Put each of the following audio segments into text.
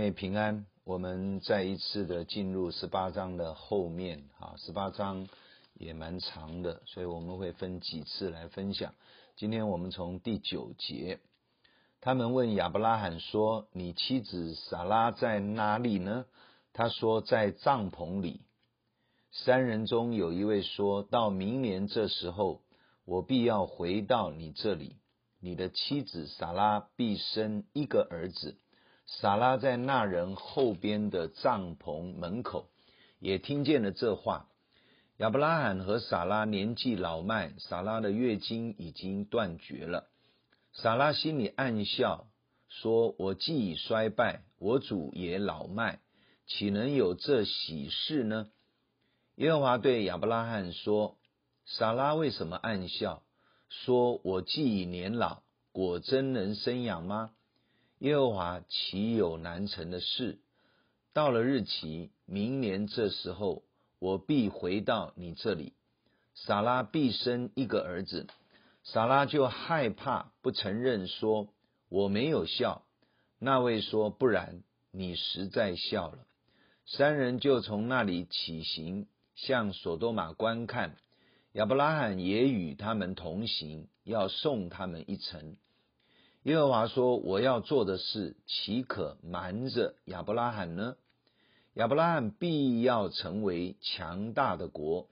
为平安，我们再一次的进入十八章的后面啊，十八章也蛮长的，所以我们会分几次来分享。今天我们从第九节，他们问亚伯拉罕说：“你妻子撒拉在哪里呢？”他说：“在帐篷里。”三人中有一位说：“到明年这时候，我必要回到你这里，你的妻子撒拉必生一个儿子。”撒拉在那人后边的帐篷门口，也听见了这话。亚伯拉罕和撒拉年纪老迈，撒拉的月经已经断绝了。撒拉心里暗笑，说：“我既已衰败，我主也老迈，岂能有这喜事呢？”耶和华对亚伯拉罕说：“撒拉为什么暗笑？说我既已年老，果真能生养吗？”耶和华岂有难成的事？到了日期，明年这时候，我必回到你这里，撒拉必生一个儿子。撒拉就害怕，不承认，说我没有笑。那位说不然，你实在笑了。三人就从那里起行，向所多玛观看。亚伯拉罕也与他们同行，要送他们一程。耶和华说：“我要做的事，岂可瞒着亚伯拉罕呢？亚伯拉罕必要成为强大的国，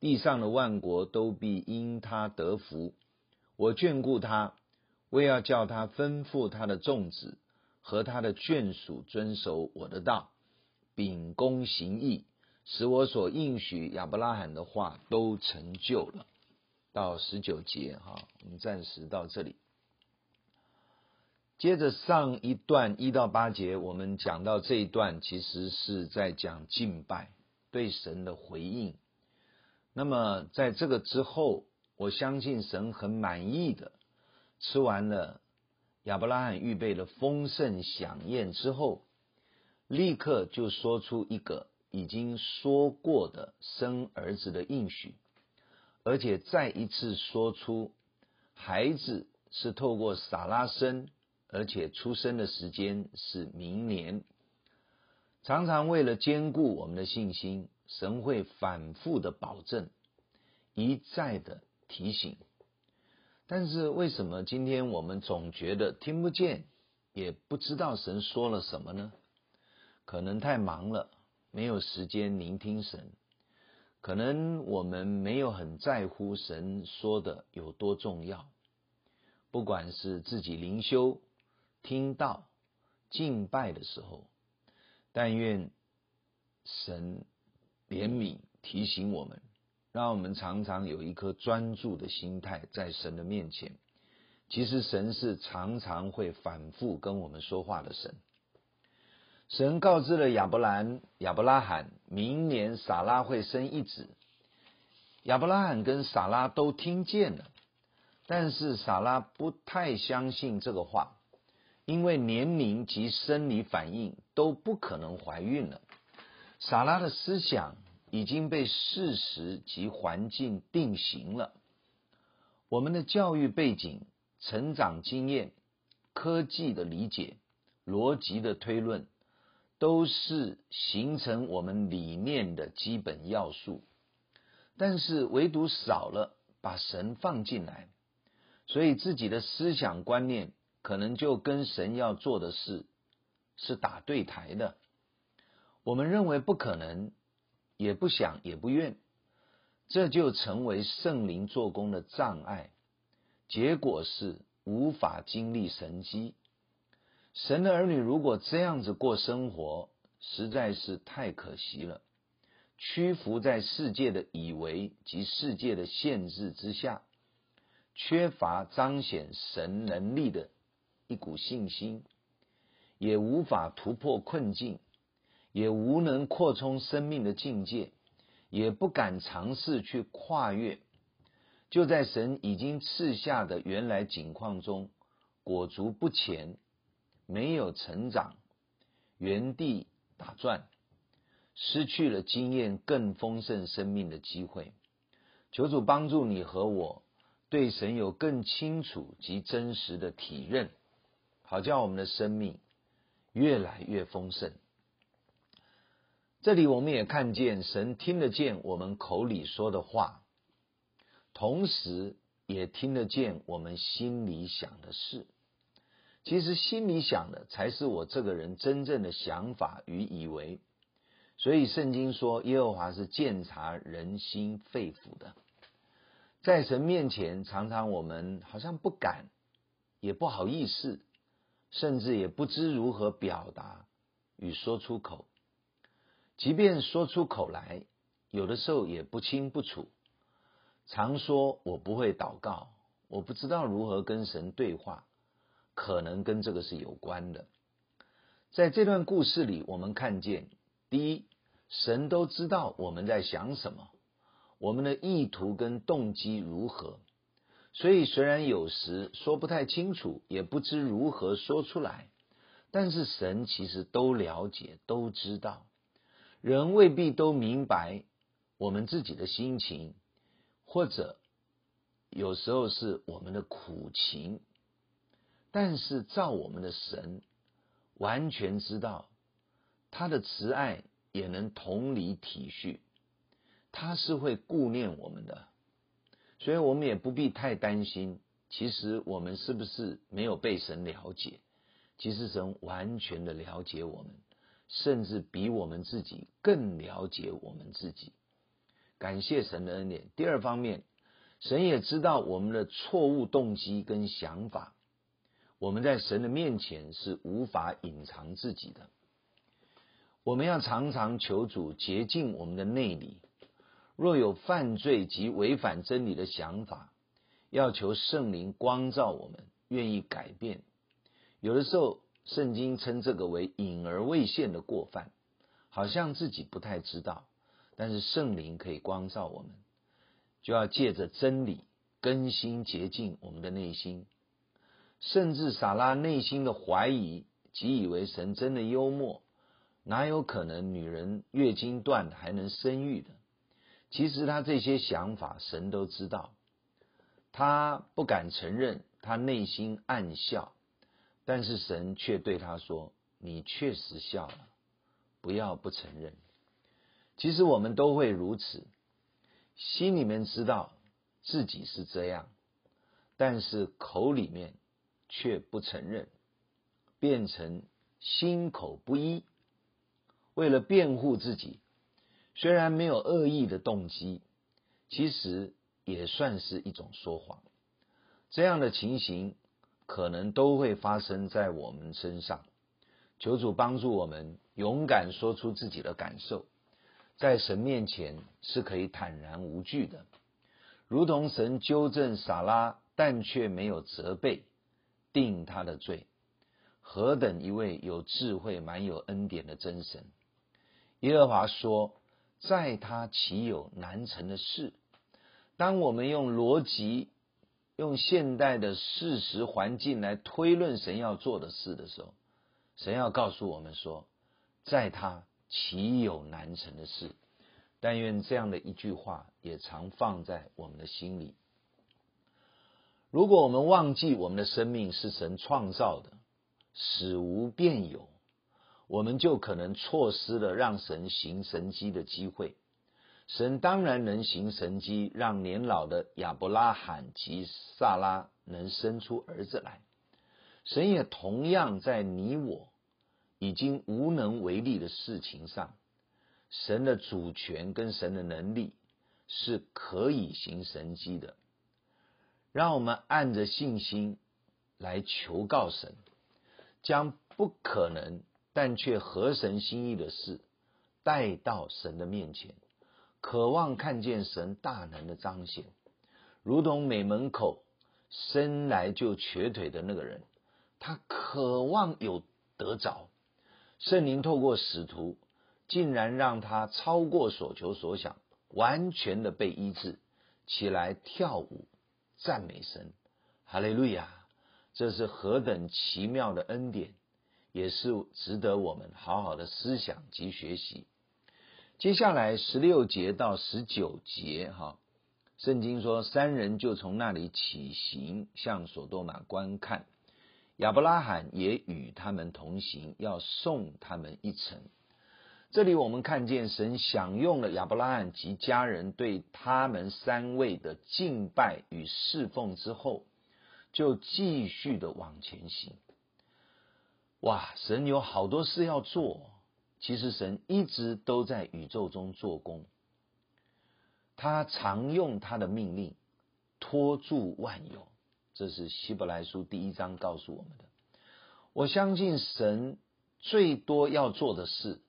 地上的万国都必因他得福。我眷顾他，为要叫他吩咐他的众子和他的眷属遵守我的道，秉公行义，使我所应许亚伯拉罕的话都成就了。”到十九节，哈，我们暂时到这里。接着上一段一到八节，我们讲到这一段，其实是在讲敬拜对神的回应。那么在这个之后，我相信神很满意的吃完了亚伯拉罕预备的丰盛饗宴之后，立刻就说出一个已经说过的生儿子的应许，而且再一次说出孩子是透过撒拉生。而且出生的时间是明年。常常为了坚固我们的信心，神会反复的保证，一再的提醒。但是为什么今天我们总觉得听不见，也不知道神说了什么呢？可能太忙了，没有时间聆听神；可能我们没有很在乎神说的有多重要。不管是自己灵修。听到敬拜的时候，但愿神怜悯提醒我们，让我们常常有一颗专注的心态在神的面前。其实神是常常会反复跟我们说话的神。神告知了亚伯兰、亚伯拉罕，明年撒拉会生一子。亚伯拉罕跟撒拉都听见了，但是撒拉不太相信这个话。因为年龄及生理反应都不可能怀孕了，萨拉的思想已经被事实及环境定型了。我们的教育背景、成长经验、科技的理解、逻辑的推论，都是形成我们理念的基本要素。但是唯独少了把神放进来，所以自己的思想观念。可能就跟神要做的事是打对台的，我们认为不可能，也不想，也不愿，这就成为圣灵做工的障碍，结果是无法经历神迹。神的儿女如果这样子过生活，实在是太可惜了，屈服在世界的以为及世界的限制之下，缺乏彰显神能力的。一股信心，也无法突破困境，也无能扩充生命的境界，也不敢尝试去跨越，就在神已经赐下的原来景况中裹足不前，没有成长，原地打转，失去了经验更丰盛生命的机会。求主帮助你和我，对神有更清楚及真实的体认。好叫我们的生命越来越丰盛。这里我们也看见神听得见我们口里说的话，同时也听得见我们心里想的事。其实心里想的才是我这个人真正的想法与以为。所以圣经说，耶和华是鉴察人心肺腑的。在神面前，常常我们好像不敢，也不好意思，甚至也不知如何表达与说出口。即便说出口来，有的时候也不清不楚。常说我不会祷告，我不知道如何跟神对话，可能跟这个是有关的。在这段故事里，我们看见，第一，神都知道我们在想什么。我们的意图跟动机如何？所以虽然有时说不太清楚，也不知如何说出来，但是神其实都了解，都知道。人未必都明白我们自己的心情，或者有时候是我们的苦情，但是照我们的神完全知道，他的慈爱也能同理体恤。他是会顾念我们的，所以我们也不必太担心。其实我们是不是没有被神了解？其实神完全的了解我们，甚至比我们自己更了解我们自己。感谢神的恩典。第二方面，神也知道我们的错误动机跟想法。我们在神的面前是无法隐藏自己的。我们要常常求主洁净我们的内里。若有犯罪及违反真理的想法，要求圣灵光照我们，愿意改变。有的时候，圣经称这个为隐而未现的过犯，好像自己不太知道，但是圣灵可以光照我们，就要借着真理更新洁净我们的内心。甚至撒拉内心的怀疑，即以为神真的幽默，哪有可能女人月经断还能生育的？其实他这些想法，神都知道。他不敢承认，他内心暗笑，但是神却对他说：“你确实笑了，不要不承认。”其实我们都会如此，心里面知道自己是这样，但是口里面却不承认，变成心口不一，为了辩护自己。虽然没有恶意的动机，其实也算是一种说谎。这样的情形可能都会发生在我们身上。求主帮助我们勇敢说出自己的感受，在神面前是可以坦然无惧的，如同神纠正撒拉，但却没有责备，定他的罪。何等一位有智慧、满有恩典的真神！耶和华说。在他岂有难成的事？当我们用逻辑、用现代的事实环境来推论神要做的事的时候，神要告诉我们说，在他岂有难成的事？但愿这样的一句话也常放在我们的心里。如果我们忘记我们的生命是神创造的，死无变有。我们就可能错失了让神行神迹的机会。神当然能行神迹，让年老的亚伯拉罕及撒拉能生出儿子来。神也同样在你我已经无能为力的事情上，神的主权跟神的能力是可以行神迹的。让我们按着信心来求告神，将不可能。但却合神心意的事带到神的面前，渴望看见神大能的彰显，如同美门口生来就瘸腿的那个人，他渴望有得着，圣灵透过使徒，竟然让他超过所求所想，完全的被医治，起来跳舞赞美神，哈利路亚！这是何等奇妙的恩典！也是值得我们好好的思想及学习。接下来十六节到十九节，哈，圣经说三人就从那里起行，向所多玛观看，亚伯拉罕也与他们同行，要送他们一程。这里我们看见神享用了亚伯拉罕及家人对他们三位的敬拜与侍奉之后，就继续的往前行。哇，神有好多事要做，其实神一直都在宇宙中做工。他常用他的命令托住万有。这是希伯来书第一章告诉我们的。我相信神最多要做的事，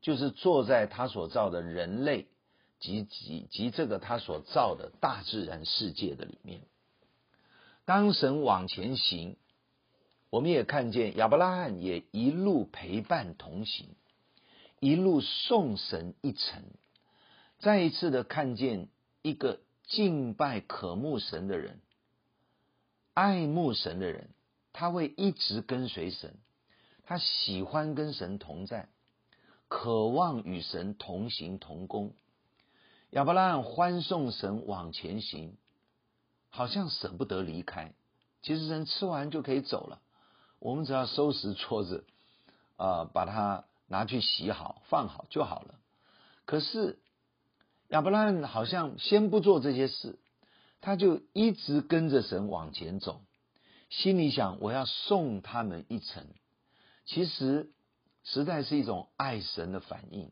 就是坐在他所造的人类及及及这个他所造的大自然世界的里面。当神往前行，我们也看见亚伯拉罕也一路陪伴同行，一路送神一程，再一次的看见一个敬拜渴慕神的人。爱慕神的人，他会一直跟随神，他喜欢跟神同在，渴望与神同行同工。亚伯拉罕欢送神往前行，好像舍不得离开。其实人吃完就可以走了，我们只要收拾桌子，啊、把它拿去洗好放好就好了。可是亚伯拉罕好像先不做这些事。他就一直跟着神往前走，心里想：我要送他们一程。其实，实在是一种爱神的反应，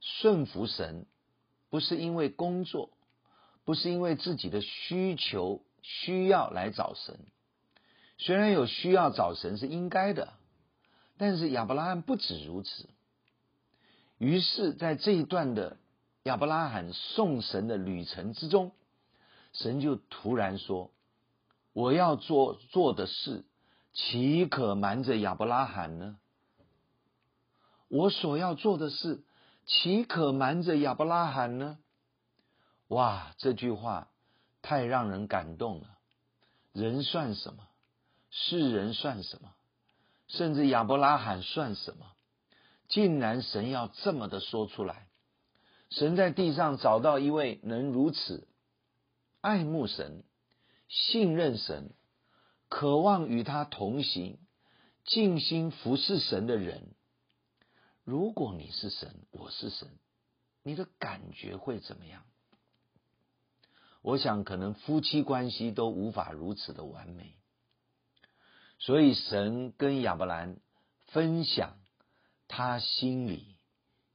顺服神，不是因为工作，不是因为自己的需求需要来找神。虽然有需要找神是应该的，但是亚伯拉罕不止如此。于是，在这一段的亚伯拉罕送神的旅程之中。神就突然说：“我要做做的事，岂可瞒着亚伯拉罕呢？我所要做的事，岂可瞒着亚伯拉罕呢？”哇，这句话太让人感动了。人算什么？世人算什么？甚至亚伯拉罕算什么？竟然神要这么的说出来。神在地上找到一位能如此。爱慕神、信任神、渴望与他同行、尽心服侍神的人，如果你是神，我是神，你的感觉会怎么样？我想，可能夫妻关系都无法如此的完美。所以，神跟亚伯兰分享他心里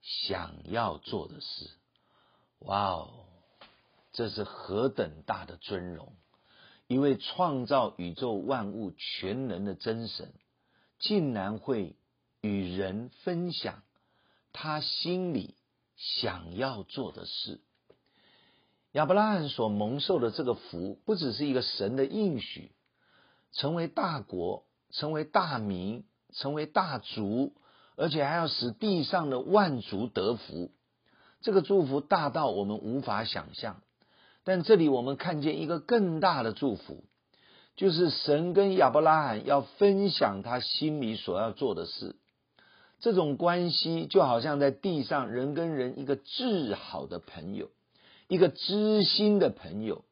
想要做的事。哇哦！这是何等大的尊荣！一位创造宇宙万物全能的真神，竟然会与人分享他心里想要做的事。亚伯拉罕所蒙受的这个福，不只是一个神的应许，成为大国，成为大民，成为大族，而且还要使地上的万族得福。这个祝福大到我们无法想象。但这里我们看见一个更大的祝福，就是神跟亚伯拉罕要分享他心里所要做的事。这种关系就好像在地上人跟人一个至好的朋友，一个知心的朋友，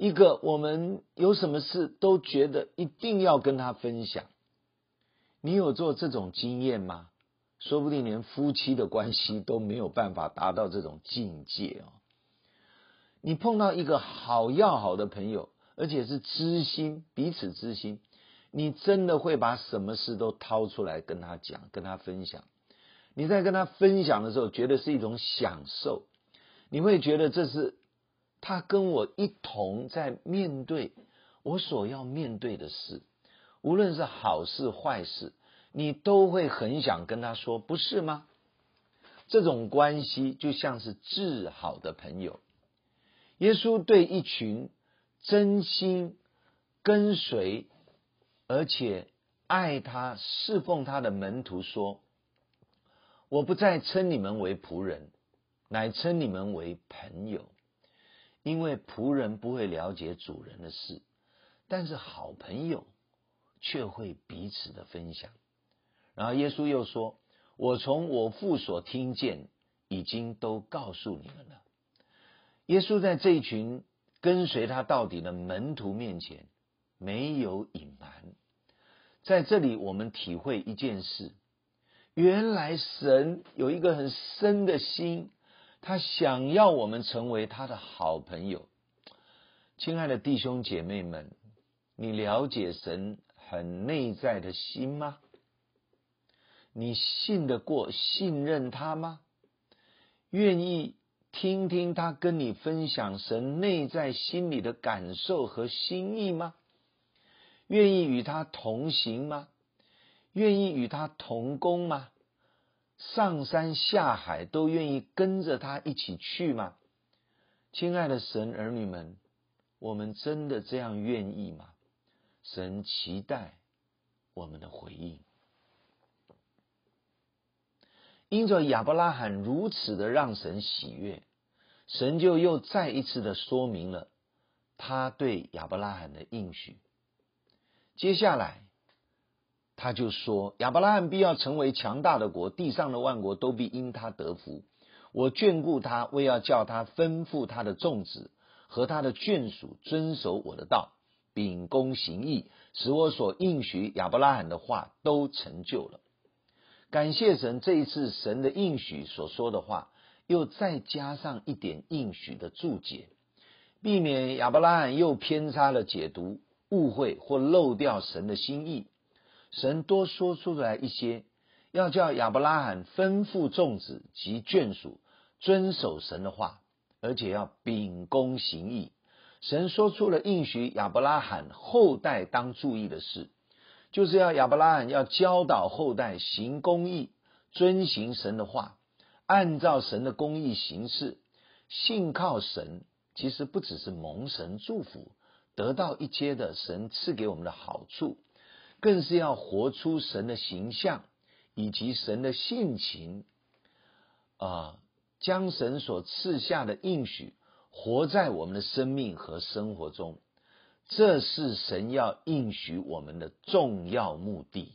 一个我们有什么事都觉得一定要跟他分享。你有做这种经验吗？说不定连夫妻的关系都没有办法达到这种境界哦。你碰到一个好要好的朋友，而且是知心，彼此知心，你真的会把什么事都掏出来跟他讲，跟他分享。你在跟他分享的时候，觉得是一种享受，你会觉得这是他跟我一同在面对我所要面对的事，无论是好事坏事，你都会很想跟他说，不是吗？这种关系就像是至好的朋友。耶稣对一群真心跟随而且爱他、侍奉他的门徒说：“我不再称你们为仆人，乃称你们为朋友，因为仆人不会了解主人的事，但是好朋友却会彼此的分享。”然后耶稣又说：“我从我父所听见，已经都告诉你们了。”耶稣在这一群跟随他到底的门徒面前，没有隐瞒，在这里我们体会一件事：原来神有一个很深的心，他想要我们成为他的好朋友。亲爱的弟兄姐妹们，你了解神很内在的心吗？你信得过、信任他吗？愿意听听他跟你分享神内在心里的感受和心意吗？愿意与他同行吗？愿意与他同工吗？上山下海都愿意跟着他一起去吗？亲爱的神儿女们，我们真的这样愿意吗？神期待我们的回应。因着亚伯拉罕如此的让神喜悦，神就又再一次的说明了他对亚伯拉罕的应许。接下来，他就说：亚伯拉罕必要成为强大的国，地上的万国都必因他得福。我眷顾他，为要叫他吩咐他的众子和他的眷属遵守我的道，秉公行义，使我所应许亚伯拉罕的话都成就了。感谢神，这一次神的应许所说的话，又再加上一点应许的注解，避免亚伯拉罕又偏差了解读、误会或漏掉神的心意。神多说出来一些，要叫亚伯拉罕吩咐众子及眷属遵守神的话，而且要秉公行义。神说出了应许亚伯拉罕后代当注意的事。就是要亚伯拉罕要教导后代行公义，遵行神的话，按照神的公义行事，信靠神。其实不只是蒙神祝福，得到一切的神赐给我们的好处，更是要活出神的形象以及神的性情，啊、将神所赐下的应许活在我们的生命和生活中。这是神要应许我们的重要目的。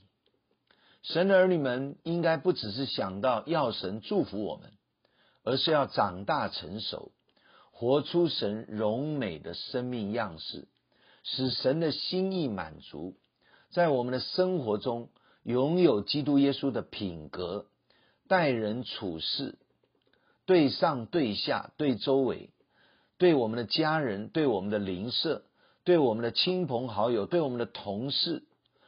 神的儿女们应该不只是想到要神祝福我们，而是要长大成熟，活出神荣美的生命样式，使神的心意满足，在我们的生活中拥有基督耶稣的品格，待人处事，对上对下对周围，对我们的家人，对我们的邻舍。对我们的亲朋好友，对我们的同事，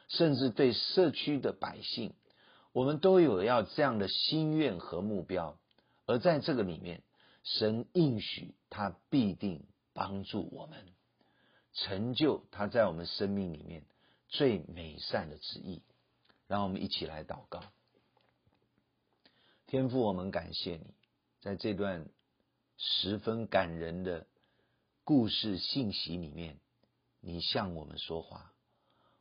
甚至对社区的百姓，我们都有要这样的心愿和目标。而在这个里面，神应许他必定帮助我们，成就他在我们生命里面最美善的旨意。让我们一起来祷告。天父，我们感谢你，在这段十分感人的故事信息里面。你向我们说话，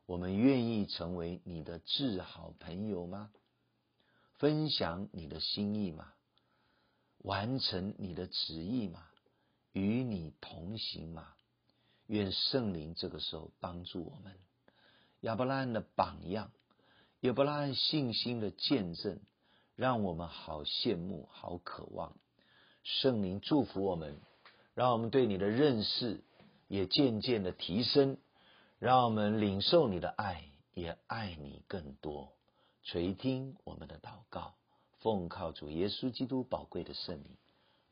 我们愿意成为你的至好朋友吗？分享你的心意吗？完成你的旨意吗？与你同行吗？愿圣灵这个时候帮助我们。亚伯拉罕的榜样，亚伯拉罕信心的见证，让我们好羡慕，好渴望。圣灵祝福我们，让我们对你的认识。也渐渐的提升，让我们领受你的爱，也爱你更多。垂听我们的祷告，奉靠主耶稣基督宝贵的圣名，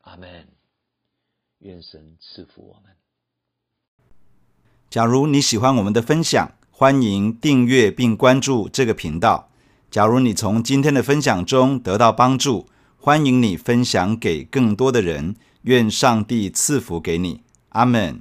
阿门。愿神赐福我们。假如你喜欢我们的分享，欢迎订阅并关注这个频道。假如你从今天的分享中得到帮助，欢迎你分享给更多的人。愿上帝赐福给你，阿门。